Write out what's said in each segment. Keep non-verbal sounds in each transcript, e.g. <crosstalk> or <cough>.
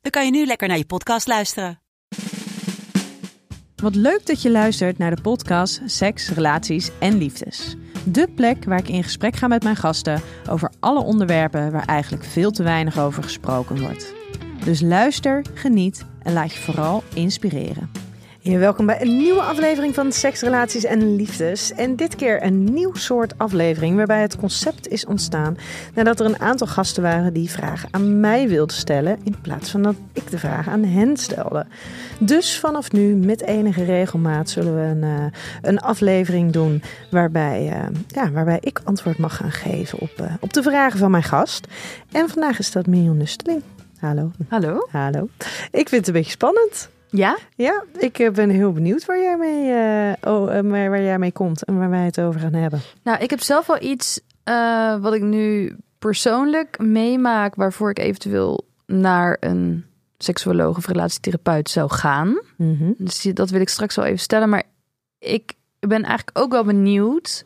dan kan je nu lekker naar je podcast luisteren. Wat leuk dat je luistert naar de podcast Seks, Relaties en Liefdes. De plek waar ik in gesprek ga met mijn gasten over alle onderwerpen waar eigenlijk veel te weinig over gesproken wordt. Dus luister, geniet en laat je vooral inspireren. Ja, welkom bij een nieuwe aflevering van Seks, Relaties en Liefdes. En dit keer een nieuw soort aflevering waarbij het concept is ontstaan nadat er een aantal gasten waren die vragen aan mij wilden stellen in plaats van dat ik de vragen aan hen stelde. Dus vanaf nu met enige regelmaat zullen we een, uh, een aflevering doen waarbij, uh, ja, waarbij ik antwoord mag gaan geven op, uh, op de vragen van mijn gast. En vandaag is dat Mirjam Nusteling. Hallo. Hallo. Hallo. Ik vind het een beetje spannend. Ja? Ja, ik ben heel benieuwd waar jij mee, uh, oh, uh, waar jij mee komt en waar wij het over gaan hebben. Nou, ik heb zelf wel iets uh, wat ik nu persoonlijk meemaak, waarvoor ik eventueel naar een seksuoloog of relatietherapeut zou gaan. Mm -hmm. Dus dat wil ik straks wel even stellen. Maar ik ben eigenlijk ook wel benieuwd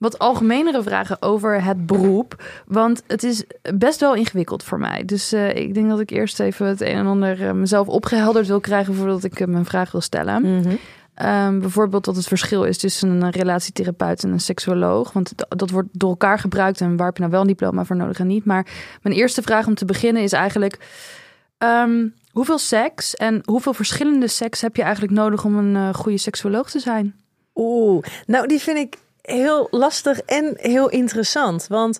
wat algemenere vragen over het beroep. Want het is best wel ingewikkeld voor mij. Dus uh, ik denk dat ik eerst even het een en ander uh, mezelf opgehelderd wil krijgen voordat ik uh, mijn vraag wil stellen. Mm -hmm. um, bijvoorbeeld wat het verschil is tussen een relatietherapeut en een seksuoloog. Want dat wordt door elkaar gebruikt en waar heb je nou wel een diploma voor nodig en niet. Maar mijn eerste vraag om te beginnen is eigenlijk... Um, hoeveel seks en hoeveel verschillende seks heb je eigenlijk nodig om een goede seksuoloog te zijn? Oeh, nou die vind ik heel lastig en heel interessant. Want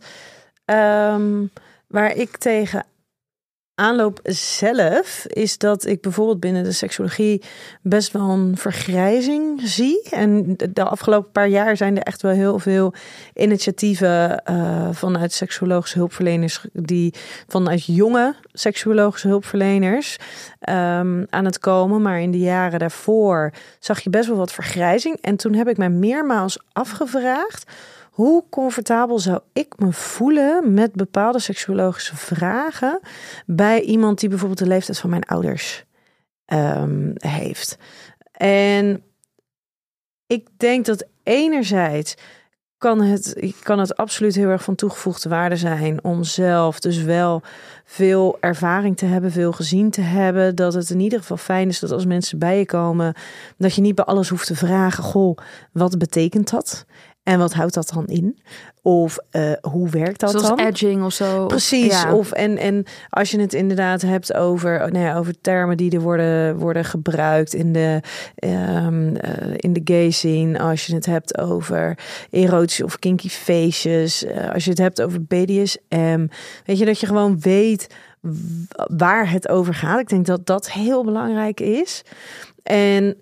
um, waar ik tegen aanloop zelf, is dat ik bijvoorbeeld binnen de seksologie best wel een vergrijzing zie. En de afgelopen paar jaar zijn er echt wel heel veel initiatieven uh, vanuit seksuologische hulpverleners, die vanuit jonge seksuologische hulpverleners um, aan het komen. Maar in de jaren daarvoor zag je best wel wat vergrijzing. En toen heb ik mij meermaals afgevraagd hoe comfortabel zou ik me voelen met bepaalde seksuologische vragen bij iemand die bijvoorbeeld de leeftijd van mijn ouders um, heeft? En ik denk dat enerzijds kan het, kan het absoluut heel erg van toegevoegde waarde zijn om zelf dus wel veel ervaring te hebben, veel gezien te hebben. Dat het in ieder geval fijn is dat als mensen bij je komen, dat je niet bij alles hoeft te vragen: Goh, wat betekent dat? En wat houdt dat dan in? Of uh, hoe werkt dat Zoals dan? edging of zo. Precies. Ja. Of en, en als je het inderdaad hebt over, nou ja, over termen die er worden, worden gebruikt in de, um, uh, in de gay scene. Als je het hebt over erotische of kinky feestjes. Uh, als je het hebt over BDSM. Weet je, dat je gewoon weet waar het over gaat. Ik denk dat dat heel belangrijk is. En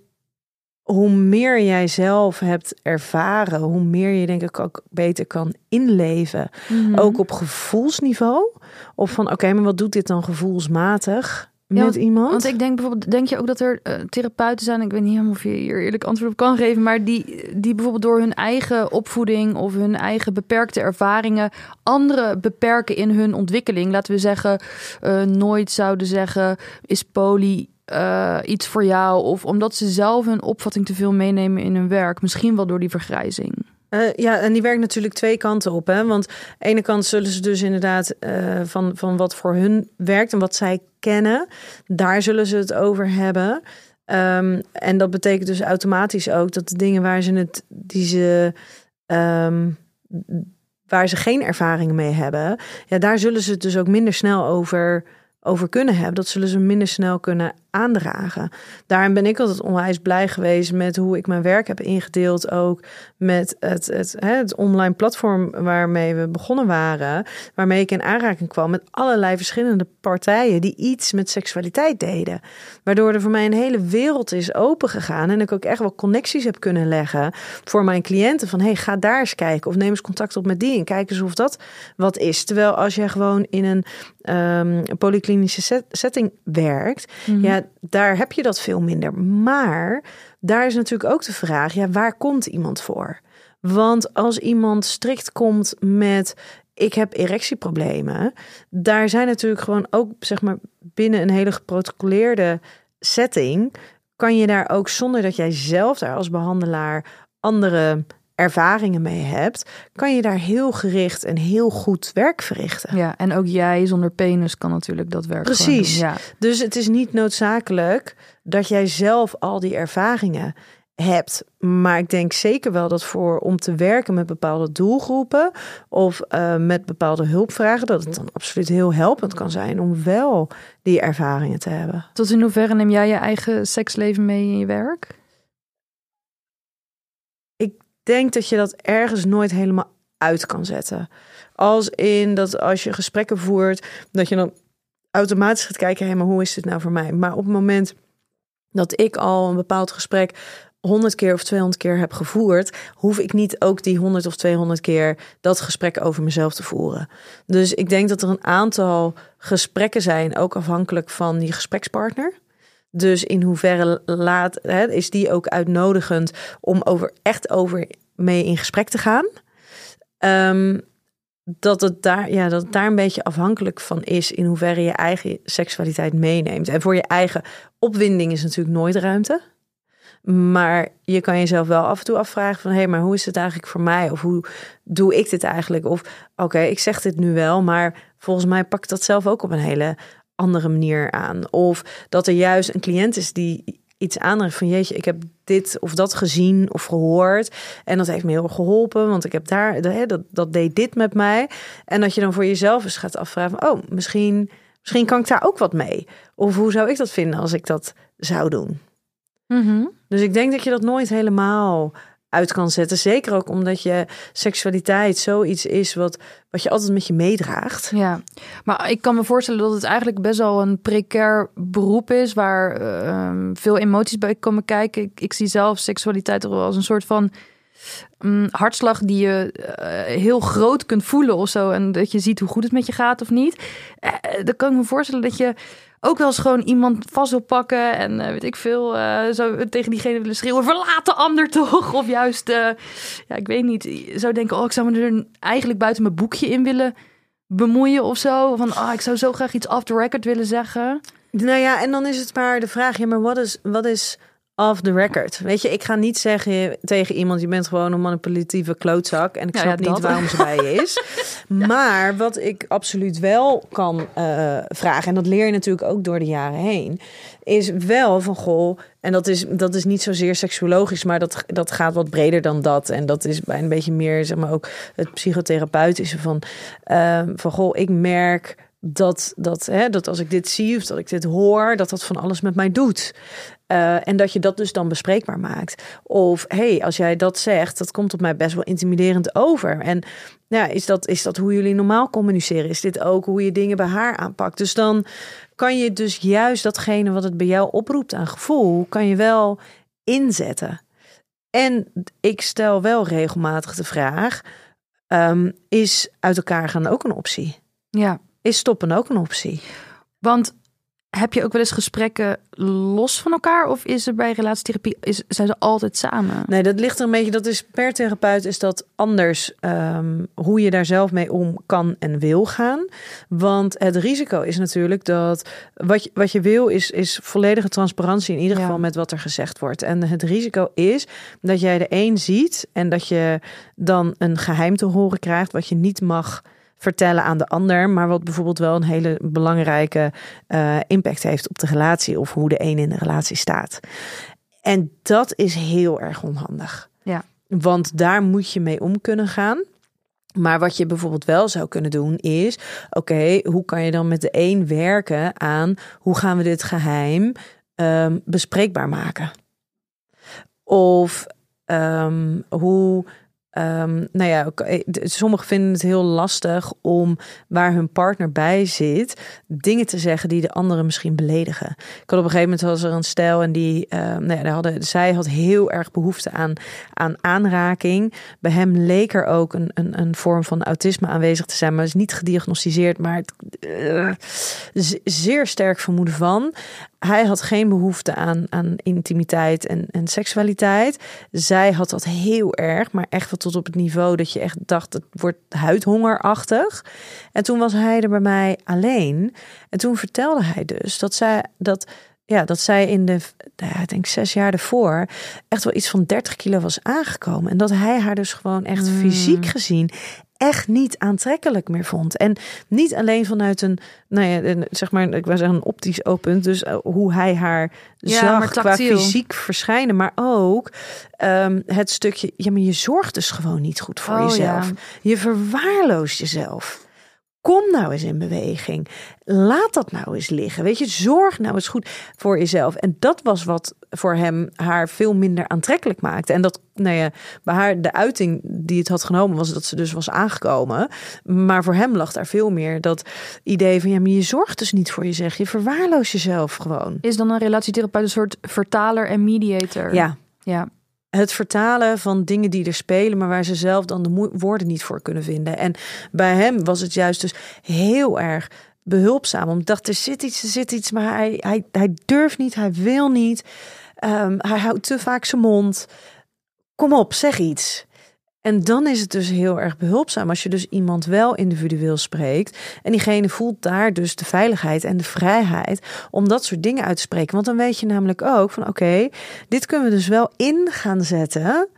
hoe meer jij zelf hebt ervaren, hoe meer je denk ik ook beter kan inleven. Mhm. Mm -hmm. Ook op gevoelsniveau. Of van oké, okay, maar wat doet dit dan gevoelsmatig met ja, iemand? Want ik denk bijvoorbeeld, denk je ook dat er uh, therapeuten zijn, ik weet niet helemaal of je hier eerlijk antwoord op kan geven, maar die, die bijvoorbeeld door hun eigen opvoeding of hun eigen beperkte ervaringen anderen beperken in hun ontwikkeling. Laten we zeggen, uh, nooit zouden zeggen, is poly uh, iets voor jou? Of omdat ze zelf hun opvatting te veel meenemen in hun werk. Misschien wel door die vergrijzing. Uh, ja, en die werkt natuurlijk twee kanten op. Hè? Want aan de ene kant zullen ze dus inderdaad uh, van, van wat voor hun werkt en wat zij kennen, daar zullen ze het over hebben. Um, en dat betekent dus automatisch ook dat de dingen waar ze het, die ze, um, waar ze geen ervaring mee hebben, ja, daar zullen ze het dus ook minder snel over over kunnen hebben. Dat zullen ze minder snel kunnen aandragen. Daarin ben ik altijd onwijs blij geweest met hoe ik mijn werk heb ingedeeld. Ook met het, het, het online platform waarmee we begonnen waren. Waarmee ik in aanraking kwam met allerlei verschillende partijen die iets met seksualiteit deden. Waardoor er voor mij een hele wereld is opengegaan. En ik ook echt wel connecties heb kunnen leggen voor mijn cliënten. Van hey, ga daar eens kijken. Of neem eens contact op met die en kijk eens of dat wat is. Terwijl als je gewoon in een um, polyklinische setting werkt, mhm. ja, daar heb je dat veel minder. Maar daar is natuurlijk ook de vraag: ja, waar komt iemand voor? Want als iemand strikt komt met ik heb erectieproblemen, daar zijn natuurlijk gewoon ook zeg maar binnen een hele geprotocoleerde setting kan je daar ook zonder dat jij zelf daar als behandelaar andere ervaringen mee hebt, kan je daar heel gericht en heel goed werk verrichten. Ja, en ook jij zonder penis kan natuurlijk dat werk Precies. Ja. Dus het is niet noodzakelijk dat jij zelf al die ervaringen hebt. Maar ik denk zeker wel dat voor om te werken met bepaalde doelgroepen of uh, met bepaalde hulpvragen, dat het dan absoluut heel helpend kan zijn om wel die ervaringen te hebben. Tot in hoeverre neem jij je eigen seksleven mee in je werk? Denk dat je dat ergens nooit helemaal uit kan zetten. Als in dat als je gesprekken voert, dat je dan automatisch gaat kijken, hé, maar hoe is dit nou voor mij? Maar op het moment dat ik al een bepaald gesprek 100 keer of 200 keer heb gevoerd, hoef ik niet ook die 100 of 200 keer dat gesprek over mezelf te voeren. Dus ik denk dat er een aantal gesprekken zijn, ook afhankelijk van die gesprekspartner. Dus in hoeverre laat, hè, is die ook uitnodigend om over, echt over mee in gesprek te gaan? Um, dat het daar, ja, dat daar een beetje afhankelijk van is in hoeverre je eigen seksualiteit meeneemt. En voor je eigen opwinding is natuurlijk nooit ruimte. Maar je kan jezelf wel af en toe afvragen van... hé, hey, maar hoe is het eigenlijk voor mij? Of hoe doe ik dit eigenlijk? Of oké, ik zeg dit nu wel, maar volgens mij pak ik dat zelf ook op een hele andere manier aan. Of dat er juist een cliënt is die iets aanraakt van jeetje, ik heb dit of dat gezien of gehoord. En dat heeft me heel erg geholpen, want ik heb daar, dat, dat deed dit met mij. En dat je dan voor jezelf eens gaat afvragen, oh, misschien, misschien kan ik daar ook wat mee. Of hoe zou ik dat vinden als ik dat zou doen? Mhm. Dus ik denk dat je dat nooit helemaal uit kan zetten. Zeker ook omdat je seksualiteit zoiets is wat, wat je altijd met je meedraagt. Ja, maar ik kan me voorstellen dat het eigenlijk best wel een precair beroep is waar ehm, veel emoties bij komen kijken. Ik, ik, zie zelf seksualiteit toch als een soort van um, hartslag die je eh, heel groot kunt voelen of zo. En dat je ziet hoe goed het met je gaat of niet. Uh, dan kan ik me voorstellen dat je ook wel eens gewoon iemand vast wil pakken en uh, weet ik veel, uh, zo tegen diegene willen schreeuwen, verlaat de ander <laughs> toch? Of juist, uh, ja, ik weet niet, zou denken, oh, ik zou me er eigenlijk buiten mijn boekje in willen bemoeien of zo. Van, ah, ik zou zo graag iets off the record willen zeggen. Nou ja, en dan is het maar de vraag, ja, maar wat is, wat is off the record. Weet je, ik ga niet zeggen tegen iemand: je bent gewoon een manipulatieve klootzak. En ik snap niet waarom ze bij je is. <laughs> Maar wat ik absoluut wel kan uh, vragen, en dat leer je natuurlijk ook door de jaren heen, is wel van goh. En dat is, dat is niet zozeer seksuologisch, maar dat, dat gaat wat breder dan dat. En dat is bij een beetje meer, zeg maar, ook het psychotherapeutische van, uh, van goh, ik merk dat, dat, hè, dat als ik dit zie of dat ik dit hoor, dat dat van alles met mij doet. Uh, en dat je dat dus dan bespreekbaar maakt. Of hey, als jij dat zegt, dat komt op mij best wel intimiderend over. En ja, is dat, is dat hoe jullie normaal communiceren? Is dit ook hoe je dingen bij haar aanpakt? Dus dan kan je dus juist datgene wat het bij jou oproept aan gevoel, kan je wel inzetten. En ik stel wel regelmatig de vraag: um, is uit elkaar gaan ook een optie? Ja. Is stoppen ook een optie? Want heb je ook wel eens gesprekken los van elkaar? Of is er bij relatietherapie, is, zijn ze altijd samen? Nee, dat ligt er een beetje, dat is per therapeut is dat anders um, hoe je daar zelf mee om kan en wil gaan. Want het risico is natuurlijk dat wat je, wat je wil is, is volledige transparantie in ieder geval met wat er gezegd wordt. En het risico is dat jij de een ziet en dat je dan een geheim te horen krijgt wat je niet mag vertellen aan de ander, maar wat bijvoorbeeld wel een hele belangrijke uh, impact heeft op de relatie of hoe de een in de relatie staat. En dat is heel erg onhandig. Ja. Want daar moet je mee om kunnen gaan. Maar wat je bijvoorbeeld wel zou kunnen doen is: oké, hoe kan je dan met de een werken aan hoe gaan we dit geheim ehm, bespreekbaar maken. Of ehm, hoe Ehm, nou ja, eh, sommigen vinden het heel lastig om waar hun partner bij zit, dingen te zeggen die de anderen misschien beledigen. Ik had op een gegeven moment was er een stijl en die, uh, nou ja, hadden, zij had heel erg behoefte aan, aan aanraking. Bij hem leek er ook een, een, een vorm van autisme aanwezig te zijn, maar is niet gediagnosticeerd, maar uh, zeer sterk vermoeden van hij had geen behoefte aan, aan intimiteit en, en seksualiteit. Zij had dat heel erg, maar echt wel op het niveau dat je echt dacht, het wordt huidhongerachtig. En toen was hij er bij mij alleen. En toen vertelde hij dus dat zij, dat, ja, dat zij in de, nou ja, ik denk zes jaar ervoor, echt wel iets van 30 kilo was aangekomen. En dat hij haar dus gewoon echt hmm. fysiek gezien echt niet aantrekkelijk meer vond. En niet alleen vanuit een, nou ja, zeg maar, ik was een optisch open, dus eh, hoe hij haar ja, zag qua fysiek verschijnen, maar ook um, het stukje, ja, maar je zorgt dus gewoon niet goed voor oh, jezelf. Ja. Je verwaarloost jezelf. Kom nou eens in beweging. Laat dat nou eens liggen. Weet je, zorg nou eens goed voor jezelf. En dat was wat voor hem haar veel minder aantrekkelijk maakte. En dat, nou ja, bij haar de uiting die het had genomen was dat ze dus was aangekomen. Maar voor hem lag daar veel meer dat idee van ja, maar je zorgt dus niet voor jezelf. Je verwaarloos jezelf gewoon. Is dan een relatietherapeut een soort vertaler en mediator? Ja. Ja het vertalen van dingen die er spelen, maar waar ze zelf dan de woorden niet voor kunnen vinden. En bij hem was het juist dus heel erg behulpzaam. Omdat dacht, er zit iets, er zit iets, maar hij, hij, hij durft niet, hij wil niet. Um, hij houdt te vaak zijn mond. Kom op, zeg iets. En dan is het dus heel erg behulpzaam als je dus iemand wel individueel spreekt. En diegene voelt daar dus de veiligheid en de vrijheid om dat soort dingen uit te spreken. Want dan weet je namelijk ook van oké, dit kunnen we dus wel in gaan zetten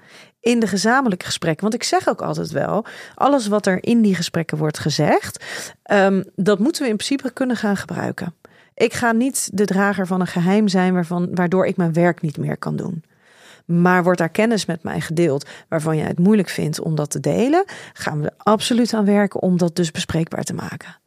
in de gezamenlijke gesprekken. Want ik zeg ook altijd wel, alles wat er in die gesprekken wordt gezegd, um, dat moeten we in principe kunnen gaan gebruiken. Ik ga niet de drager van een geheim zijn waarvan, waardoor ik mijn werk niet meer kan doen. Maar wordt daar kennis met mij gedeeld waarvan jij het moeilijk vindt om dat te delen, gaan we er absoluut aan werken om dat dus bespreekbaar te maken.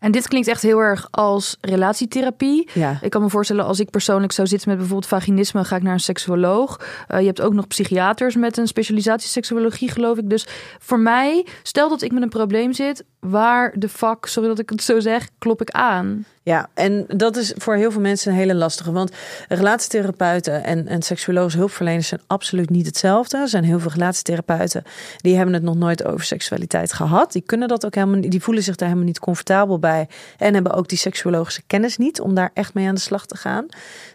En dit klinkt echt heel erg als relatietherapie. Ja. Ik kan me voorstellen, als ik persoonlijk zou zitten met bijvoorbeeld vaginisme, ga ik naar een seksuoloog. Uh, je hebt ook nog psychiaters met een specialisatie seksuologie, geloof ik. Dus voor mij, stel dat ik met een probleem zit, waar de fuck, sorry dat ik het zo zeg, klop ik aan? Ja, en dat is voor heel veel mensen een hele lastige. Want relatietherapeuten en, en seksuologische hulpverleners zijn absoluut niet hetzelfde. Er zijn heel veel relatietherapeuten die hebben het nog nooit over seksualiteit gehad. Die kunnen dat ook helemaal die voelen zich daar helemaal niet comfortabel bij. En hebben ook die seksuologische kennis niet om daar echt mee aan de slag te gaan.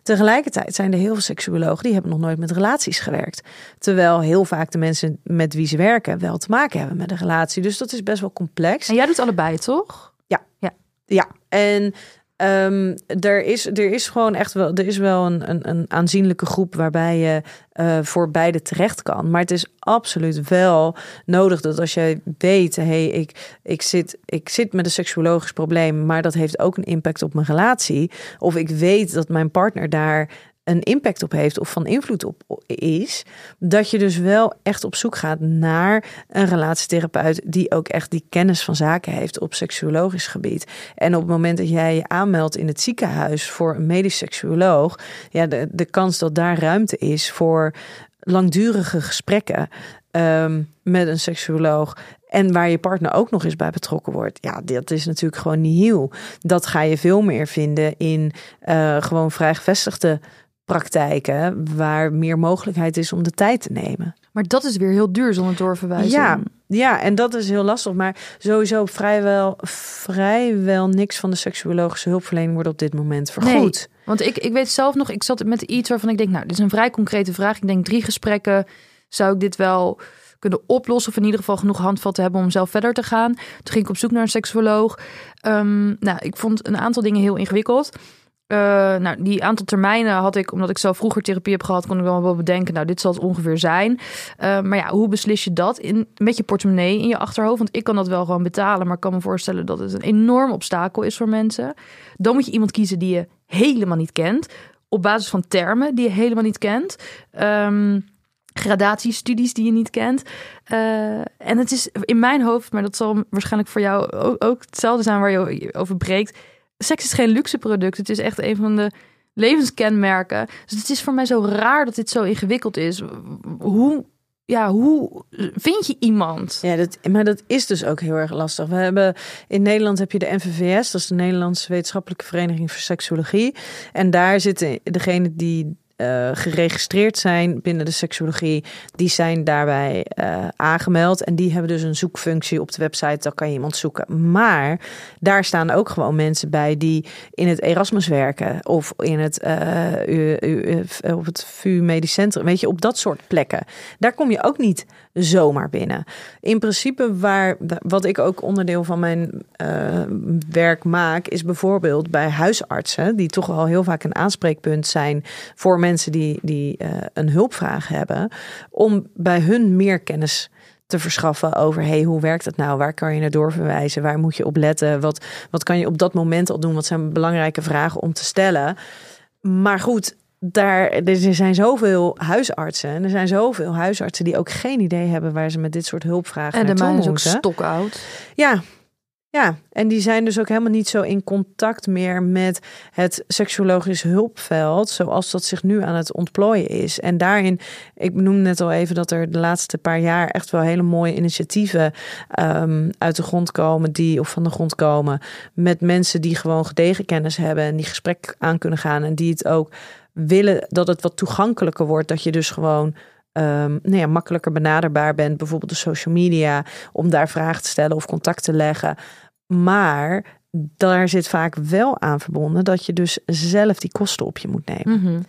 Tegelijkertijd zijn er heel veel seksuologen die hebben nog nooit met relaties gewerkt. Terwijl heel vaak de mensen met wie ze werken wel te maken hebben met een relatie. Dus dat is best wel complex. En jij doet allebei, toch? Ja. Ja. Ja, en Um, er, is, er is gewoon echt wel, er is wel een, een, een aanzienlijke groep waarbij je uh, voor beide terecht kan. Maar het is absoluut wel nodig dat als je weet, hé, hey, ik, ik, zit, ik zit met een seksuologisch probleem, maar dat heeft ook een impact op mijn relatie. Of ik weet dat mijn partner daar een impact op heeft of van invloed op is, dat je dus wel echt op zoek gaat naar een relatietherapeut die ook echt die kennis van zaken heeft op seksuologisch gebied. En op het moment dat jij je aanmeldt in het ziekenhuis voor een medisch seksuoloog, ja, de, de kans dat daar ruimte is voor langdurige gesprekken um, met een seksuoloog en waar je partner ook nog eens bij betrokken wordt. Ja, dat is natuurlijk gewoon niet heel. Dat ga je veel meer vinden in uh, gewoon vrijgevestigde praktijken waar meer mogelijkheid is om de tijd te nemen. Maar dat is weer heel duur zonder doorverwijzing. Ja, ja, en dat is heel lastig. Maar sowieso vrijwel, vrijwel niks van de seksuologische hulpverlening wordt op dit moment vergoed. Nee, want ik, ik weet zelf nog, ik zat met iets waarvan ik denk, nou, dit is een vrij concrete vraag. Ik denk drie gesprekken zou ik dit wel kunnen oplossen. Of in ieder geval genoeg handvatten hebben om zelf verder te gaan. Toen ging ik op zoek naar een seksuoloog. Um, nou, ik vond een aantal dingen heel ingewikkeld. Uh, nou, die aantal termijnen had ik, omdat ik zelf vroeger therapie heb gehad, kon ik wel wel bedenken, nou, dit zal het ongeveer zijn. Uh, maar ja, hoe beslis je dat in, met je portemonnee in je achterhoofd? Want ik kan dat wel gewoon betalen, maar ik kan me voorstellen dat het een enorm obstakel is voor mensen. Dan moet je iemand kiezen die je helemaal niet kent, op basis van termen die je helemaal niet kent. Um, gradatiestudies die je niet kent. Uh, en het is in mijn hoofd, maar dat zal waarschijnlijk voor jou ook hetzelfde zijn waar je over breekt seks is geen luxe product. Het is echt een van de levenskenmerken. Dus het is voor mij zo raar dat dit zo ingewikkeld is. Hoe, ja, hoe vind je iemand? Ja, dat, maar dat is dus ook heel erg lastig. We hebben in Nederland heb je de NVVS, dat is de Nederlandse Wetenschappelijke Vereniging voor Seksologie. En daar zitten degene die uh, geregistreerd zijn binnen de seksuologie, die zijn daarbij uh, aangemeld. En die hebben dus een zoekfunctie op de website. Dan kan je iemand zoeken. Maar daar staan ook gewoon mensen bij die in het Erasmus werken. Of in het, uh, op het VU Medisch Centrum. Weet je, op dat soort plekken. Daar kom je ook niet zomaar binnen. In principe, waar, wat ik ook onderdeel van mijn werk maak, is bijvoorbeeld bij huisartsen, die toch wel heel vaak een aanspreekpunt zijn voor mensen die, die uh, een hulpvraag hebben, om bij hun meer kennis te verschaffen over hey, hoe werkt het nou? Waar kan je naar doorverwijzen? Waar moet je op letten? Wat, wat kan je op dat moment al doen? Wat zijn belangrijke vragen om te stellen? Maar goed, daar, er zijn zoveel huisartsen. En er zijn zoveel huisartsen die ook geen idee hebben waar ze met dit soort hulpvragen en de naartoe is moeten. ook stokoud. Ja, ja, en die zijn dus ook helemaal niet zo in contact meer met het seksuologisch hulpveld, zoals dat zich nu aan het ontplooien is. En daarin, ik benoemde net al even dat er de laatste paar jaar echt wel hele mooie initiatieven um, uit de grond komen, die of van de grond komen, met mensen die gewoon gedegen kennis hebben en die gesprek aan kunnen gaan en die het ook willen dat het wat toegankelijker wordt, dat je dus gewoon um, nou ja, makkelijker benaderbaar bent, bijvoorbeeld de social media, om daar vragen te stellen of contact te leggen. Maar daar zit vaak wel aan verbonden dat je dus zelf die kosten op je moet nemen. Mhm.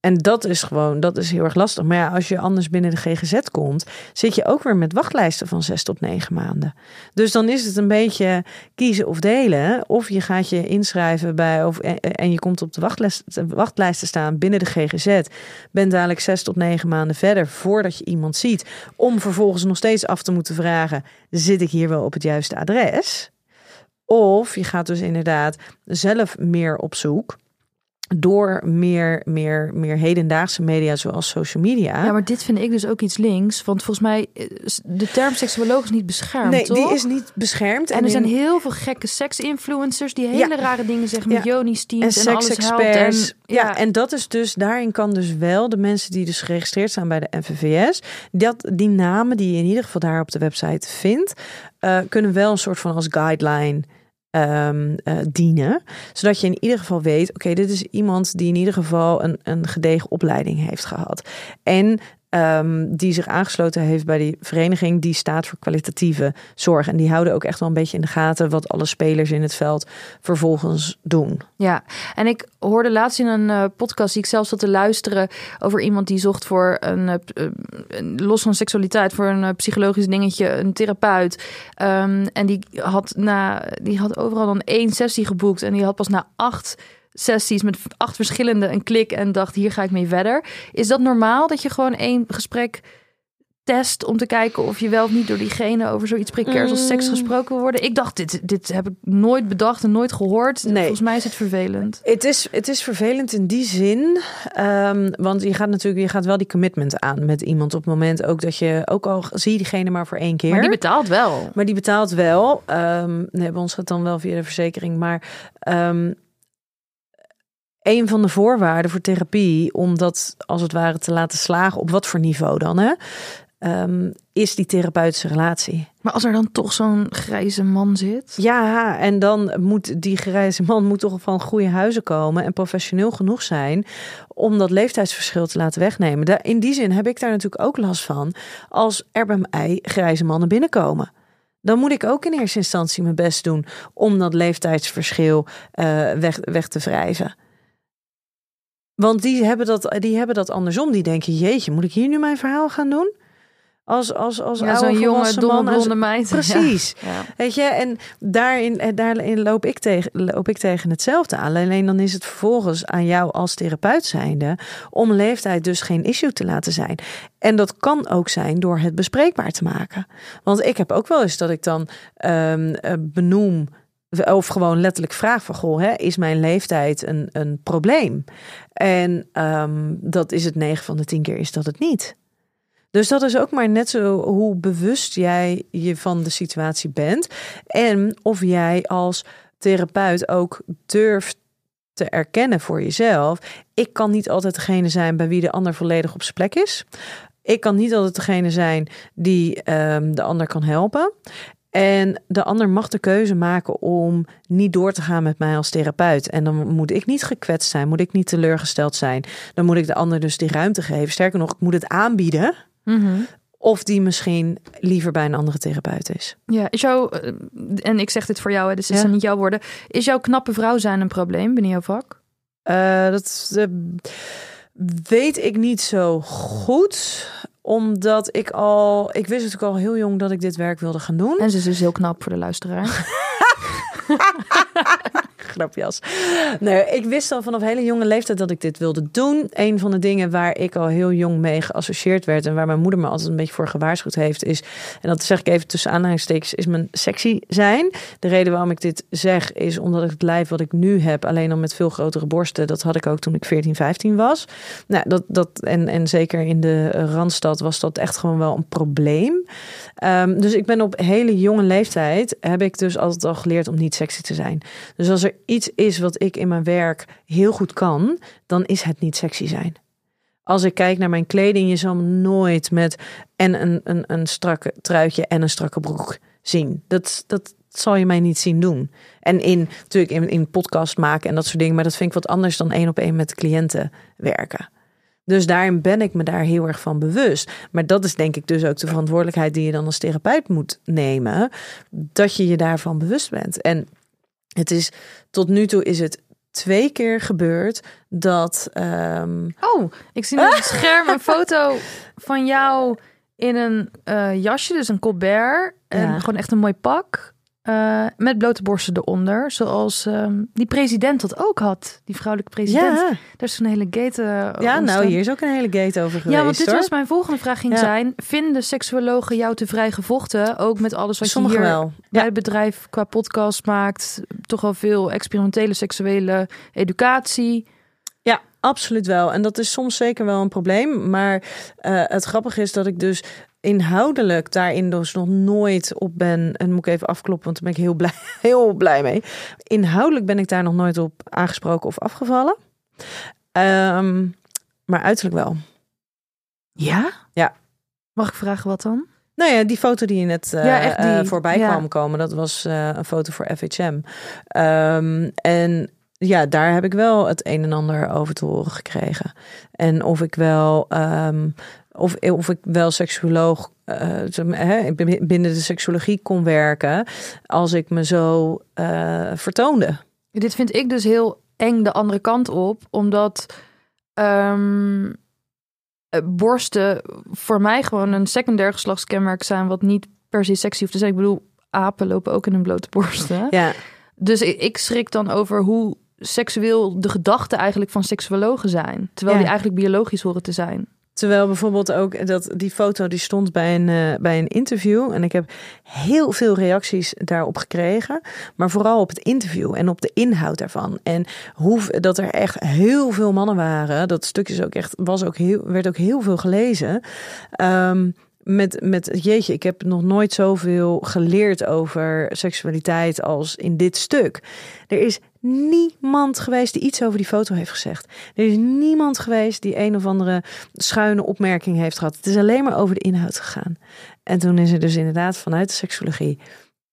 En dat is gewoon, dat is heel erg lastig. Maar ja, als je anders binnen de GGZ komt, zit je ook weer met wachtlijsten van zes tot negen maanden. Dus dan is het een beetje kiezen of delen. Of je gaat je inschrijven bij, of, en je komt op de wachtlijst, wachtlijst te staan binnen de GGZ. Bent dadelijk zes tot negen maanden verder voordat je iemand ziet. Om vervolgens nog steeds af te moeten vragen: zit ik hier wel op het juiste adres? Of je gaat dus inderdaad zelf meer op zoek door meer, meer, meer hedendaagse media zoals social media. Ja, maar dit vind ik dus ook iets links. Want volgens mij, de term seksuoloog is niet beschermd, Nee, toch? die is niet beschermd. En, En, er zijn heel veel gekke seks-influencers... die hele Ja. rare dingen zeggen met Ja. Joni's teams en en, alles. En, ja. en dat is dus, daarin kan dus wel de mensen die dus geregistreerd staan bij de NVVS, dat, die namen die je in ieder geval daar op de website vindt, eh, kunnen wel een soort van als guideline ehm, eh, dienen. Zodat je in ieder geval weet, oké, dit is iemand die in ieder geval een, een gedegen opleiding heeft gehad. En ehm, die zich aangesloten heeft bij die vereniging die staat voor kwalitatieve zorg. En die houden ook echt wel een beetje in de gaten wat alle spelers in het veld vervolgens doen. Ja, en ik hoorde laatst in een eh, podcast die ik zelf zat te luisteren over iemand die zocht voor een, een- los van seksualiteit, voor een psychologisch dingetje, een therapeut. Ehm, en die had, na, die had overal dan één sessie geboekt en die had pas na acht sessies met acht verschillende een klik en dacht hier ga ik mee verder. Is dat normaal dat je gewoon één gesprek test om te kijken of je wel of niet door diegene over zoiets precairs als seks Mm. gesproken wil worden? Ik dacht dit, dit heb ik nooit bedacht en nooit gehoord. Nee. Volgens mij is het vervelend. Het is, het is vervelend in die zin, ehm, want je gaat natuurlijk je gaat wel die commitment aan met iemand op het moment ook dat je ook al zie je diegene maar voor één keer. Maar die betaalt wel. Maar die betaalt wel. Ehm nee, bij ons gaat dan wel via de verzekering. Maar ehm, een van de voorwaarden voor therapie, om dat als het ware te laten slagen, op wat voor niveau dan, hè, ehm, is die therapeutische relatie. Maar als er dan toch zo'n grijze man zit. Ja, en dan moet die grijze man moet toch van goede huizen komen en professioneel genoeg zijn om dat leeftijdsverschil te laten wegnemen. Daar- In die zin heb ik daar natuurlijk ook last van als er bij mij grijze mannen binnenkomen. Dan moet ik ook in eerste instantie mijn best doen om dat leeftijdsverschil eh, weg, weg te wrijven. Want die hebben, dat, die hebben dat andersom. Die denken, jeetje, moet ik hier nu mijn verhaal gaan doen? Als, als, als Ja, oude zo'n jonge, domme, man blonde meid. <laughs> Precies. Ja. Ja. Weet je, en daarin, eh, daarin loop, ik tegen, loop ik tegen hetzelfde aan. Alleen dan is het vervolgens aan jou als therapeut zijnde om leeftijd dus geen issue te laten zijn. En dat kan ook zijn door het bespreekbaar te maken. Want ik heb ook wel eens dat ik dan ehm, eh, benoem of gewoon letterlijk vraag van, goh, hè, is mijn leeftijd een, een probleem? En ehm, dat is het 9 van de 10 keer is dat het niet. Dus dat is ook maar net zo hoe bewust jij je van de situatie bent. En of jij als therapeut ook durft te erkennen voor jezelf. Ik kan niet altijd degene zijn bij wie de ander volledig op zijn plek is. Ik kan niet altijd degene zijn die ehm, de ander kan helpen. En de ander mag de keuze maken om niet door te gaan met mij als therapeut. En dan moet ik niet gekwetst zijn, moet ik niet teleurgesteld zijn. Dan moet ik de ander dus die ruimte geven. Sterker nog, ik moet het aanbieden. Mhm. Of die misschien liever bij een andere therapeut is. Ja, is jouw, eh, en ik zeg dit voor jou, hè, dus het Ja. zijn niet jouw woorden. Is jouw knappe vrouw zijn een probleem binnen jouw vak? Eh, dat eh, weet ik niet zo goed. Omdat ik al... Ik wist natuurlijk al heel jong dat ik dit werk wilde gaan doen. En ze is dus heel knap voor de luisteraar. <laughs> Grapjas. Nee, ik wist al vanaf hele jonge leeftijd dat ik dit wilde doen. Een van de dingen waar ik al heel jong mee geassocieerd werd... en waar mijn moeder me altijd een beetje voor gewaarschuwd heeft... is, en dat zeg ik even tussen aanhalingstekens... is mijn sexy zijn. De reden waarom ik dit zeg is omdat ik het lijf wat ik nu heb... alleen dan met veel grotere borsten... dat had ik ook toen ik 14, 15 was. Nou, dat, dat, en, en zeker in de Randstad was dat echt gewoon wel een probleem. Ehm, dus ik ben op hele jonge leeftijd... heb ik dus altijd al geleerd om niet sexy te zijn. Dus als er iets is wat ik in mijn werk heel goed kan, dan is het niet sexy zijn. Als ik kijk naar mijn kleding, je zal me nooit met en een, een, een strakke truitje en een strakke broek zien. Dat, dat zal je mij niet zien doen. En in natuurlijk in, in podcast maken en dat soort dingen, maar dat vind ik wat anders dan één op één met cliënten werken. Dus daarin ben ik me daar heel erg van bewust. Maar dat is denk ik dus ook de verantwoordelijkheid die je dan als therapeut moet nemen. Dat je je daarvan bewust bent. En het is tot nu toe is het twee keer gebeurd dat. ehm, Oh, ik zie op het scherm een foto van jou in een eh, jasje, dus een colbert. En Ja. gewoon echt een mooi pak. Eh, met blote borsten eronder. Zoals ehm, die president dat ook had. Die vrouwelijke president. ja, Daar is een hele gate eh, ja, nou hier is ook een hele gate over geweest. Ja, want dit hoor. was mijn volgende vraag ging Ja. zijn. Vinden seksuologen jou te vrij gevochten? Ook met alles wat je hier wel. bij Ja. het bedrijf qua podcast maakt. Toch wel veel experimentele seksuele educatie. Ja, absoluut wel. En dat is soms zeker wel een probleem. Maar eh, het grappige is dat ik dus inhoudelijk daarin dus nog nooit op ben. En moet ik even afkloppen, want daar ben ik heel blij, <laughs> heel blij mee. Inhoudelijk ben ik daar nog nooit op aangesproken of afgevallen. Ehm, maar uiterlijk wel. Ja? Ja. Mag ik vragen wat dan? Nou ja, die foto die je net eh, Ja, die. eh, voorbij Ja. kwam komen, dat was eh, een foto voor FHM. En ja, daar heb ik wel het een en ander over te horen gekregen. En of ik wel, ehm, of, of ik wel seksuoloog eh, binnen de seksologie kon werken als ik me zo eh, vertoonde. Dit vind ik dus heel eng de andere kant op. Omdat ehm, eh, borsten voor mij gewoon een secundair geslachtskenmerk zijn. Wat niet per se sexy hoeft te zijn. Ik bedoel, apen lopen ook in hun blote borsten. Ja, Dus ik schrik dan over hoe seksueel de gedachten eigenlijk van seksuologen zijn. Terwijl Ja. die eigenlijk biologisch horen te zijn. Terwijl bijvoorbeeld ook dat die foto die stond bij een, eh, bij een interview. En ik heb heel veel reacties daarop gekregen. Maar vooral op het interview en op de inhoud daarvan. En hoe dat er echt heel veel mannen waren. Dat stukje is ook echt, was ook heel, werd ook heel veel gelezen. Ehm, met, met jeetje, ik heb nog nooit zoveel geleerd over seksualiteit als in dit stuk. Er is niemand geweest die iets over die foto heeft gezegd. Er is niemand geweest die een of andere schuine opmerking heeft gehad. Het is alleen maar over de inhoud gegaan. En toen is er dus inderdaad vanuit de seksologie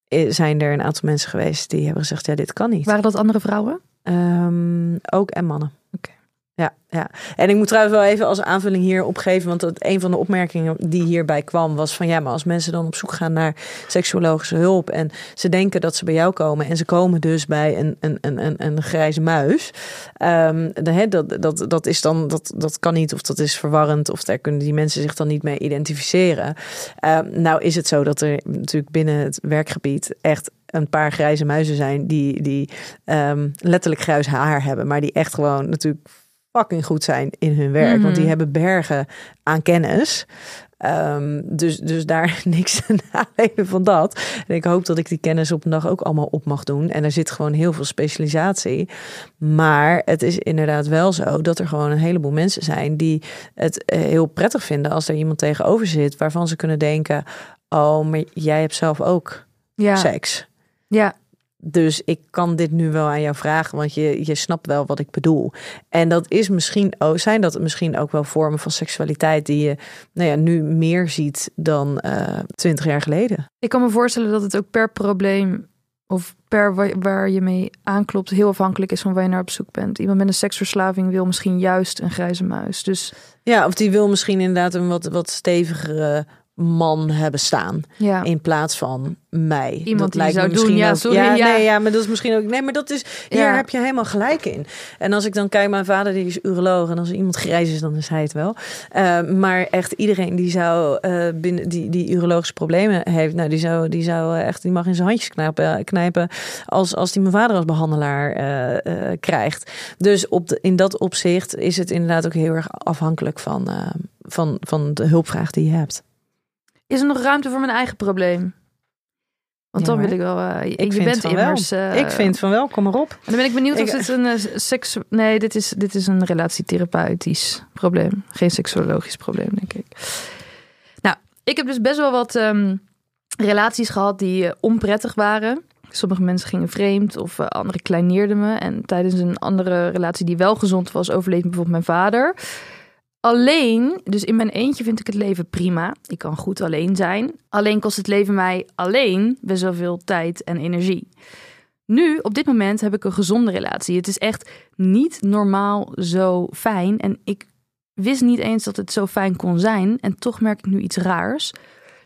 eh, zijn er een aantal mensen geweest die hebben gezegd: ja, dit kan niet. Waren dat andere vrouwen? Ehm, ook en mannen. Oké. Ja, ja. En ik moet trouwens wel even als aanvulling hier opgeven, want dat een van de opmerkingen die hierbij kwam was van ja, maar als mensen dan op zoek gaan naar seksuologische hulp en ze denken dat ze bij jou komen en ze komen dus bij een, een, een, een, grijze muis, ehm, de, hè, dat, dat, dat is dan dat, dat kan niet of dat is verwarrend of daar kunnen die mensen zich dan niet mee identificeren. Ehm, nou is het zo dat er natuurlijk binnen het werkgebied echt een paar grijze muizen zijn die, die ehm, letterlijk grijs haar hebben, maar die echt gewoon natuurlijk fucking goed zijn in hun werk. Mhm. Want die hebben bergen aan kennis. Ehm, dus, dus daar <laughs> niks nadele van dat. En ik hoop dat ik die kennis op een dag ook allemaal op mag doen. En er zit gewoon heel veel specialisatie. Maar het is inderdaad wel zo dat er gewoon een heleboel mensen zijn die het eh, heel prettig vinden als er iemand tegenover zit waarvan ze kunnen denken: Oh, maar jij hebt zelf ook Ja. seks. Ja. Dus ik kan dit nu wel aan jou vragen, want je, je snapt wel wat ik bedoel. En dat is misschien ook, zijn dat misschien ook wel vormen van seksualiteit die je nou ja, nu meer ziet dan twintig jaar geleden. Ik kan me voorstellen dat het ook per probleem of per waar je mee aanklopt heel afhankelijk is van waar je naar op zoek bent. Iemand met een seksverslaving wil misschien juist een grijze muis. Dus ja, of die wil misschien inderdaad een wat, wat stevigere man hebben staan. Ja. In plaats van mij. Iemand dat die lijkt zou me misschien doen, ja, ook- sorry, ja, ja. Nee, ja, maar dat is misschien ook. Nee, maar dat is. Hier heb je helemaal gelijk in. En als ik dan kijk, mijn vader die is uroloog. En als iemand grijs is, dan is hij het wel. Eh, maar echt iedereen die zou eh, binnen die, die urologische problemen heeft, nou, die zou, die zou eh, echt, die mag in zijn handjes knijpen, knijpen als, als die mijn vader als behandelaar eh, eh, krijgt. Dus op de, in dat opzicht is het inderdaad ook heel erg afhankelijk van, van, van de hulpvraag die je hebt. Is er nog ruimte voor mijn eigen probleem? Want dan wil ik wel. eh, je, Ik je vind bent van wel. immers. eh, ik vind van wel, kom maar op. En dan ben ik benieuwd of Ik- dit een eh, seks. Nee, dit is, dit is een relatietherapeutisch probleem. Geen seksuologisch probleem, denk ik. Nou, ik heb dus best wel wat ehm, relaties gehad die onprettig waren. Sommige mensen gingen vreemd of anderen kleineerden me. En tijdens een andere relatie die wel gezond was, overleed bijvoorbeeld mijn vader. Alleen, dus in mijn eentje vind ik het leven prima. Ik kan goed alleen zijn. Alleen kost het leven mij alleen best wel veel tijd en energie. Nu, op dit moment, heb ik een gezonde relatie. Het is echt niet normaal zo fijn. En ik wist niet eens dat het zo fijn kon zijn. En toch merk ik nu iets raars.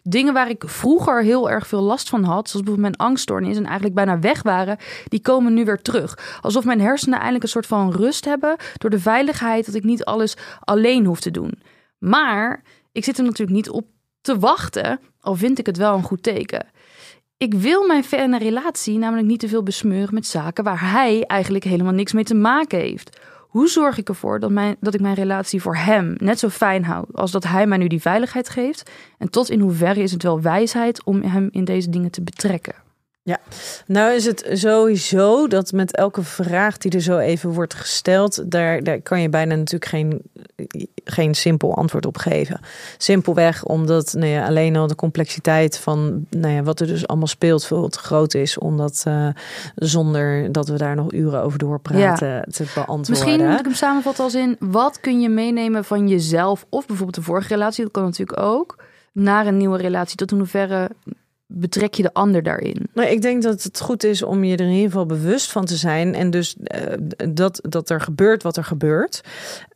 Dingen waar ik vroeger heel erg veel last van had, zoals bijvoorbeeld mijn angststoornis en eigenlijk bijna weg waren, die komen nu weer terug. Alsof mijn hersenen eindelijk een soort van rust hebben door de veiligheid dat ik niet alles alleen hoef te doen. Maar ik zit er natuurlijk niet op te wachten, al vind ik het wel een goed teken. Ik wil mijn fijne relatie namelijk niet te veel besmeuren met zaken waar hij eigenlijk helemaal niks mee te maken heeft. Hoe zorg ik ervoor dat, mijn, dat ik mijn relatie voor hem net zo fijn hou als dat hij mij nu die veiligheid geeft? En tot in hoeverre is het wel wijsheid om hem in deze dingen te betrekken? Ja, nou is het sowieso dat met elke vraag die er zo even wordt gesteld, daar, daar kan je bijna natuurlijk geen, geen simpel antwoord op geven. Simpelweg omdat nou ja, alleen al de complexiteit van nou ja, wat er dus allemaal speelt veel te groot is, omdat uh, zonder dat we daar nog uren over doorpraten ja. te beantwoorden. Misschien moet ik hem samenvatten als in, wat kun je meenemen van jezelf of bijvoorbeeld de vorige relatie, dat kan natuurlijk ook, naar een nieuwe relatie, tot in hoeverre betrek je de ander daarin? Nou, ik denk dat het goed is om je er in ieder geval bewust van te zijn. En dus uh, dat, dat er gebeurt wat er gebeurt.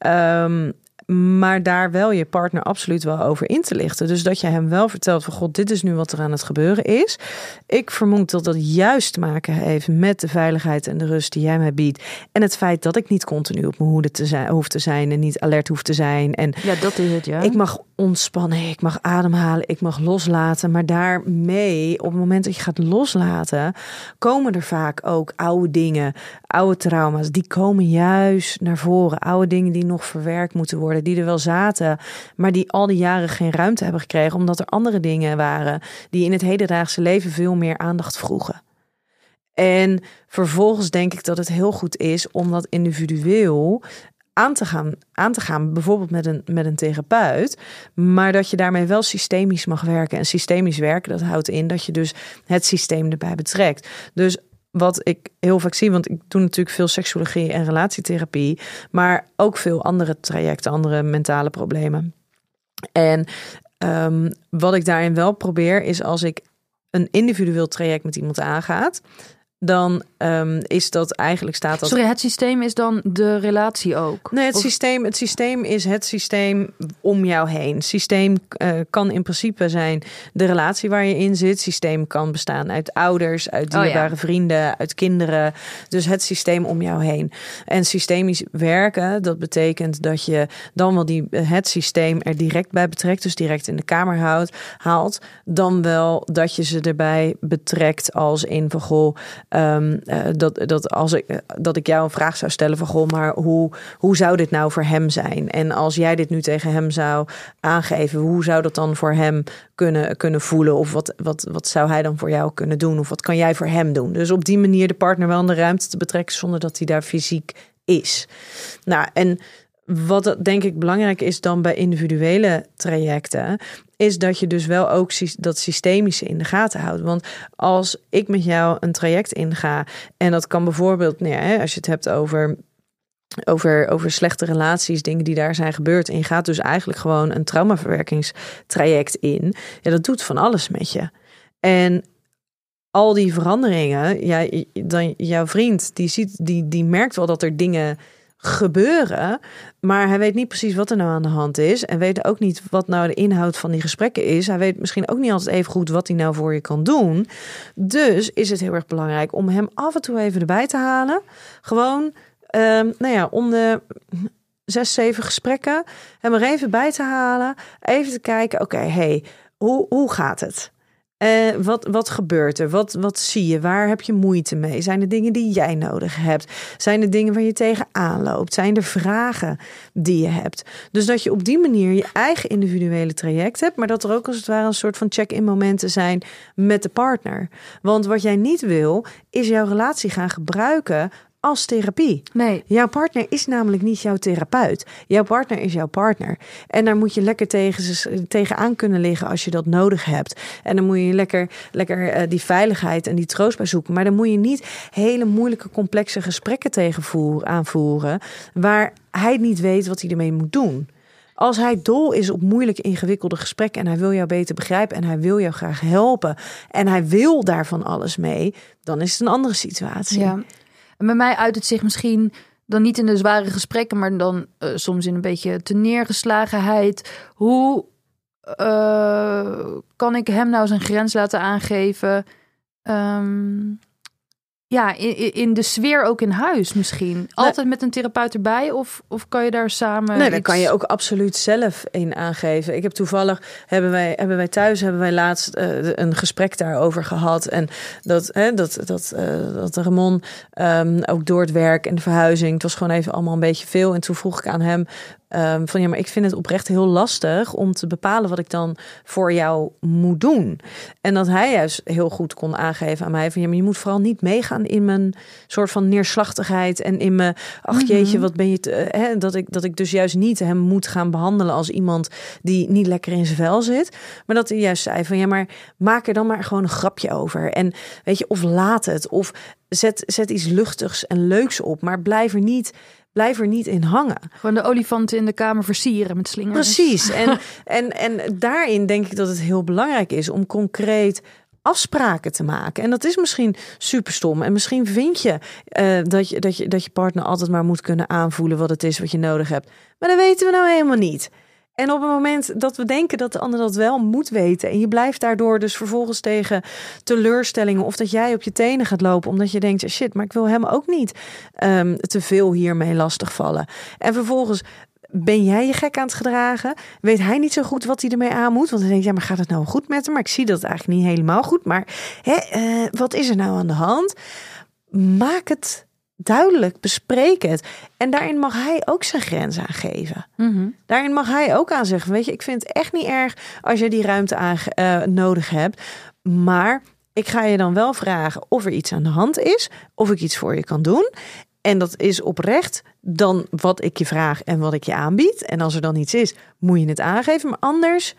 Um, maar daar wel je partner absoluut wel over in te lichten. Dus dat je hem wel vertelt van god, dit is nu wat er aan het gebeuren is. Ik vermoed dat dat juist te maken heeft met de veiligheid en de rust die jij mij biedt. En het feit dat ik niet continu op mijn hoede te zijn, hoef te zijn en niet alert hoef te zijn. En ja, dat is het, ja. Ik mag ontspannen, ik mag ademhalen, ik mag loslaten. Maar daarmee, op het moment dat je gaat loslaten, komen er vaak ook oude dingen, oude trauma's. Die komen juist naar voren. Oude dingen die nog verwerkt moeten worden, die er wel zaten, maar die al die jaren geen ruimte hebben gekregen, omdat er andere dingen waren die in het hedendaagse leven veel meer aandacht vroegen. En vervolgens denk ik dat het heel goed is om dat individueel aan te gaan, aan te gaan bijvoorbeeld met een, met een therapeut, maar dat je daarmee wel systemisch mag werken. En systemisch werken, dat houdt in dat je dus het systeem erbij betrekt. Dus wat ik heel vaak zie, want ik doe natuurlijk veel seksuologie en relatietherapie, maar ook veel andere trajecten, andere mentale problemen. En um, wat ik daarin wel probeer, is als ik een individueel traject met iemand aangaat, dan um, is dat eigenlijk staat dat. Sorry, het systeem is dan de relatie ook. Nee, het Of... systeem, het systeem is het systeem om jou heen. Systeem uh, kan in principe zijn de relatie waar je in zit. Systeem kan bestaan uit ouders, uit dierbare oh, ja. vrienden, uit kinderen. Dus het systeem om jou heen. En systemisch werken, dat betekent dat je dan wel die, het systeem er direct bij betrekt, dus direct in de kamer houdt, haalt. Dan wel dat je ze erbij betrekt als in van goh. Um, uh, dat, dat, als ik, dat ik jou een vraag zou stellen van goh, maar hoe, hoe zou dit nou voor hem zijn? En als jij dit nu tegen hem zou aangeven, hoe zou dat dan voor hem kunnen, kunnen voelen? Of wat, wat, wat zou hij dan voor jou kunnen doen? Of wat kan jij voor hem doen? Dus op die manier de partner wel in de ruimte te betrekken zonder dat hij daar fysiek is. Nou, en wat denk ik belangrijk is dan bij individuele trajecten, is dat je dus wel ook dat systemische in de gaten houdt. Want als ik met jou een traject inga, en dat kan bijvoorbeeld, nou als je het hebt over over, over slechte relaties, dingen die daar zijn gebeurd. En je gaat dus eigenlijk gewoon een traumaverwerkingstraject in. Ja, dat doet van alles met je. En al die veranderingen, ja, dan, jouw vriend, die, ziet, die, die merkt wel dat er dingen gebeuren. Maar hij weet niet precies wat er nou aan de hand is. En weet ook niet wat nou de inhoud van die gesprekken is. Hij weet misschien ook niet altijd even goed wat hij nou voor je kan doen. Dus is het heel erg belangrijk om hem af en toe even erbij te halen. Gewoon, um, nou ja, om de zes, zeven gesprekken hem er even bij te halen. Even te kijken, oké, hey, hoe, hoe gaat het? Uh, wat, wat gebeurt er? Wat, wat zie je? Waar heb je moeite mee? Zijn er dingen die jij nodig hebt? Zijn er dingen waar je tegenaan loopt? Zijn er vragen die je hebt? Dus dat je op die manier je eigen individuele traject hebt, maar dat er ook als het ware een soort van check-in momenten zijn met de partner. Want wat jij niet wil, is jouw relatie gaan gebruiken als therapie. Nee. Jouw partner is namelijk niet jouw therapeut. Jouw partner is jouw partner. En daar moet je lekker tegen, tegenaan kunnen liggen als je dat nodig hebt. En dan moet je lekker, lekker uh, die veiligheid en die troost bij zoeken. Maar dan moet je niet hele moeilijke, complexe gesprekken tegen voeren, aanvoeren. Waar hij niet weet wat hij ermee moet doen. Als hij dol is op moeilijke, ingewikkelde gesprekken en hij wil jou beter begrijpen en hij wil jou graag helpen en hij wil daarvan alles mee, dan is het een andere situatie. Ja. En bij mij uit het zich misschien dan niet in de zware gesprekken, maar dan uh, soms in een beetje te neergeslagenheid. Hoe uh, kan ik hem nou zijn grens laten aangeven? Um, ja, in, in de sfeer ook in huis misschien. Altijd met een therapeut erbij of, of kan je daar samen. Nee, daar kan je ook absoluut zelf in aangeven. Ik heb toevallig hebben wij, hebben wij thuis hebben wij laatst uh, een gesprek daarover gehad. En dat, hè, dat, dat, uh, dat Ramon um, ook door het werk en de verhuizing. Het was gewoon even allemaal een beetje veel. En toen vroeg ik aan hem. Um, van ja, maar ik vind het oprecht heel lastig om te bepalen wat ik dan voor jou moet doen. En dat hij juist heel goed kon aangeven aan mij van ja, maar je moet vooral niet meegaan in mijn soort van neerslachtigheid en in mijn ach jeetje, wat ben je te, hè, dat ik dat ik dus juist niet hem moet gaan behandelen als iemand die niet lekker in zijn vel zit, maar dat hij juist zei van ja, maar maak er dan maar gewoon een grapje over. En weet je of laat het of zet zet iets luchtigs en leuks op, maar blijf er niet blijf er niet in hangen. Gewoon de olifanten in de kamer versieren met slingers. Precies. <laughs> En, en, en daarin denk ik dat het heel belangrijk is om concreet afspraken te maken. En dat is misschien super stom. En misschien vind je, uh, dat je dat je dat je partner altijd maar moet kunnen aanvoelen wat het is wat je nodig hebt. Maar dat weten we nou helemaal niet. En op het moment dat we denken dat de ander dat wel moet weten. En je blijft daardoor dus vervolgens tegen teleurstellingen. Of dat jij op je tenen gaat lopen. Omdat je denkt, shit, maar ik wil hem ook niet um, te veel hiermee lastigvallen. En vervolgens ben jij je gek aan het gedragen? Weet hij niet zo goed wat hij ermee aan moet? Want hij denkt, ja, maar gaat het nou goed met hem? Maar ik zie dat eigenlijk niet helemaal goed. Maar hè, uh, wat is er nou aan de hand? Maak het duidelijk, bespreek het. En daarin mag hij ook zijn grens aangeven. Mm-hmm. Daarin mag hij ook aan zeggen, weet je, ik vind het echt niet erg als je die ruimte aan, uh, nodig hebt. Maar ik ga je dan wel vragen of er iets aan de hand is, of ik iets voor je kan doen. En dat is oprecht dan wat ik je vraag en wat ik je aanbied. En als er dan iets is, moet je het aangeven. Maar anders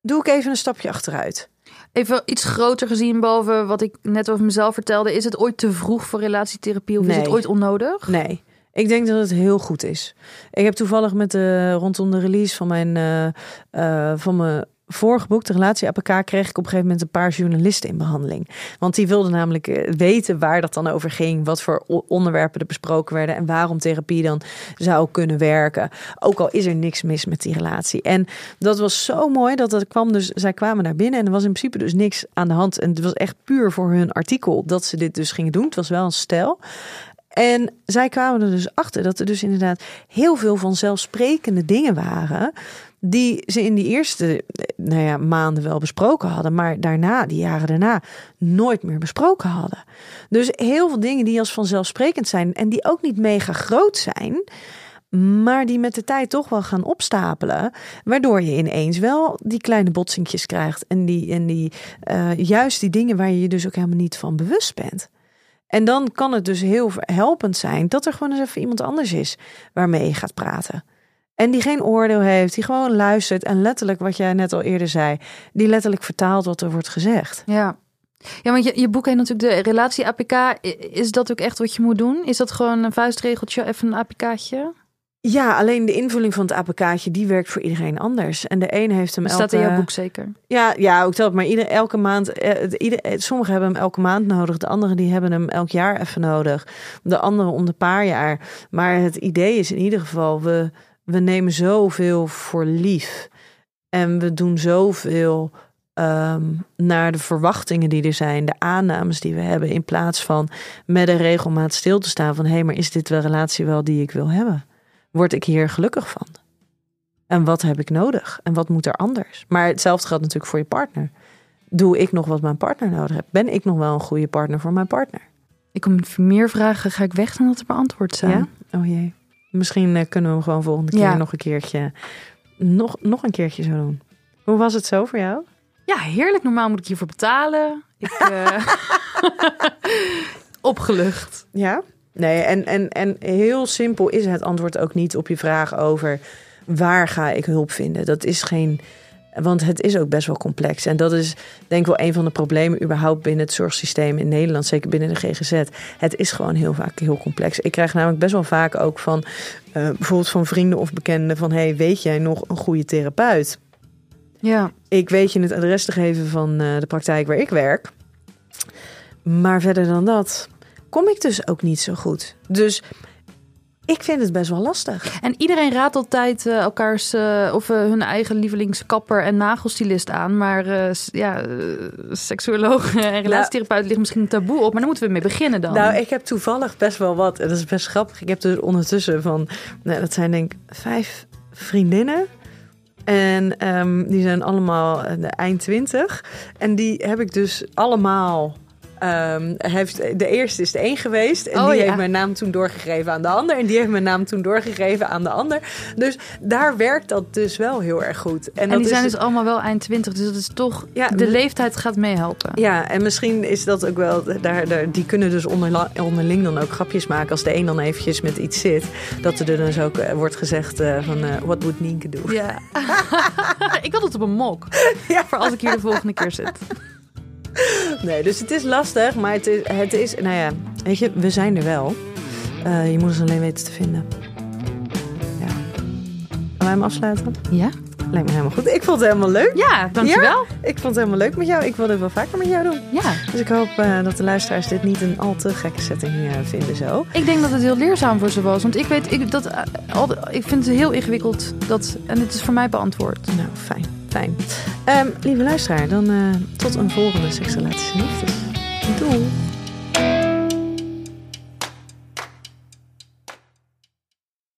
doe ik even een stapje achteruit. Even iets groter gezien, boven wat ik net over mezelf vertelde. Is het ooit te vroeg voor relatietherapie of nee. is het ooit onnodig? Nee. Ik denk dat het heel goed is. Ik heb toevallig met de rondom de release van mijn, uh, uh, van mijn voorgeboekte relatie APK kreeg ik op een gegeven moment een paar journalisten in behandeling. Want die wilden namelijk eh, weten waar dat dan over ging, wat voor onderwerpen er besproken werden en waarom therapie dan zou kunnen werken. Ook al is er niks mis met die relatie. En dat was zo mooi dat het kwam dus, zij kwamen naar binnen en er was in principe dus niks aan de hand. En het was echt puur voor hun artikel dat ze dit dus gingen doen. Het was wel een stijl. En zij kwamen er dus achter dat er dus inderdaad heel veel vanzelfsprekende dingen waren die ze in die eerste nou ja, maanden wel besproken hadden, maar daarna, die jaren daarna, nooit meer besproken hadden. Dus heel veel dingen die als vanzelfsprekend zijn en die ook niet mega groot zijn, maar die met de tijd toch wel gaan opstapelen, waardoor je ineens wel die kleine botsinkjes krijgt en die, en die uh, juist die dingen waar je je dus ook helemaal niet van bewust bent. En dan kan het dus heel helpend zijn dat er gewoon eens even iemand anders is waarmee je gaat praten. En die geen oordeel heeft, die gewoon luistert en letterlijk, wat jij net al eerder zei, die letterlijk vertaalt wat er wordt gezegd. Ja. Ja, want je, je boek heet natuurlijk de relatie APK. Is dat ook echt wat je moet doen? Is dat gewoon een vuistregeltje, even een APK'tje? Ja, alleen de invulling van het APK'tje, die werkt voor iedereen anders. En de een heeft hem elke... staat in jouw boek zeker. Ja, ja, ook dat. Maar ieder, elke maand, eh, ieder, eh, sommigen hebben hem elke maand nodig. De anderen die hebben hem elk jaar even nodig. De anderen om de paar jaar. Maar het idee is in ieder geval, we, we nemen zoveel voor lief. En we doen zoveel ehm, naar de verwachtingen die er zijn. De aannames die we hebben. In plaats van met een regelmaat stil te staan van... hé, hey, maar is dit de relatie wel die ik wil hebben? Word ik hier gelukkig van? En wat heb ik nodig? En wat moet er anders? Maar hetzelfde geldt natuurlijk voor je partner. Doe ik nog wat mijn partner nodig heeft? Ben ik nog wel een goede partner voor mijn partner? Ik kom met meer vragen, ga ik weg dan dat er beantwoord zijn. Ja? Oh jee. Misschien eh, kunnen we hem gewoon volgende keer Ja. nog een keertje... Nog, nog een keertje zo doen. Hoe was het zo voor jou? Ja, heerlijk. Normaal moet ik hiervoor betalen. Ik, <laughs> eh, Opgelucht. Ja? Nee, en, en, en heel simpel is het antwoord ook niet op je vraag over... waar ga ik hulp vinden? Dat is geen... Want het is ook best wel complex. En dat is denk ik wel een van de problemen überhaupt binnen het zorgsysteem in Nederland. Zeker binnen de GGZ. Het is gewoon heel vaak heel complex. Ik krijg namelijk best wel vaak ook van eh, bijvoorbeeld van vrienden of bekenden van... hey, weet jij nog een goede therapeut? Ja. Ik weet je het adres te geven van eh, de praktijk waar ik werk. Maar verder dan dat kom ik dus ook niet zo goed. Dus ik vind het best wel lastig. En iedereen raadt altijd eh, elkaars eh, of eh, hun eigen lievelingskapper en nagelstylist aan. Maar ja, seksuoloog en relatietherapeut ligt misschien een taboe op. Maar daar moeten we mee beginnen dan. Nou, ik heb toevallig best wel wat. En dat is best grappig. Ik heb dus ondertussen van, nou, dat zijn denk ik vijf vriendinnen. En ehm, die zijn allemaal de eind twintig. En die heb ik dus allemaal. Ehm, heeft, de eerste is de een geweest. En Oh, die ja. heeft mijn naam toen doorgegeven aan de ander. En die heeft mijn naam toen doorgegeven aan de ander. Dus daar werkt dat dus wel heel erg goed. en dat die zijn is, dus allemaal wel eind twintig. Dus dat is toch, Ja, de leeftijd gaat meehelpen. Ja, en misschien is dat ook wel. Daar, daar, die kunnen dus onderla- onderling dan ook grapjes maken. Als de een dan eventjes met iets zit. Dat er dus ook eh, wordt gezegd eh, van. eh wat moet Nienke doen? Ja. <laughs> ik wil het op een mok. <laughs> Ja. Voor als ik hier de volgende keer zit. <laughs> Nee, dus het is lastig. Maar het is, het is. Nou ja, weet je, we zijn er wel. Eh, je moet ons alleen weten te vinden. Ja. Gaan wij hem afsluiten? Ja? Lijkt me helemaal goed. Ik vond het helemaal leuk. Ja, dankjewel. Ik vond het helemaal leuk met jou. Ik wil dit wel vaker met jou doen. Ja. Dus ik hoop eh, dat de luisteraars dit niet een al te gekke setting eh, vinden zo. Ik denk dat het heel leerzaam voor ze was. Want ik weet, ik, dat, al, ik vind het heel ingewikkeld. Dat, en het is voor mij beantwoord. Nou, fijn. Fijn. Ehm, lieve luisteraar, dan eh, tot een volgende Seksrelaties en Liefdes. Doei.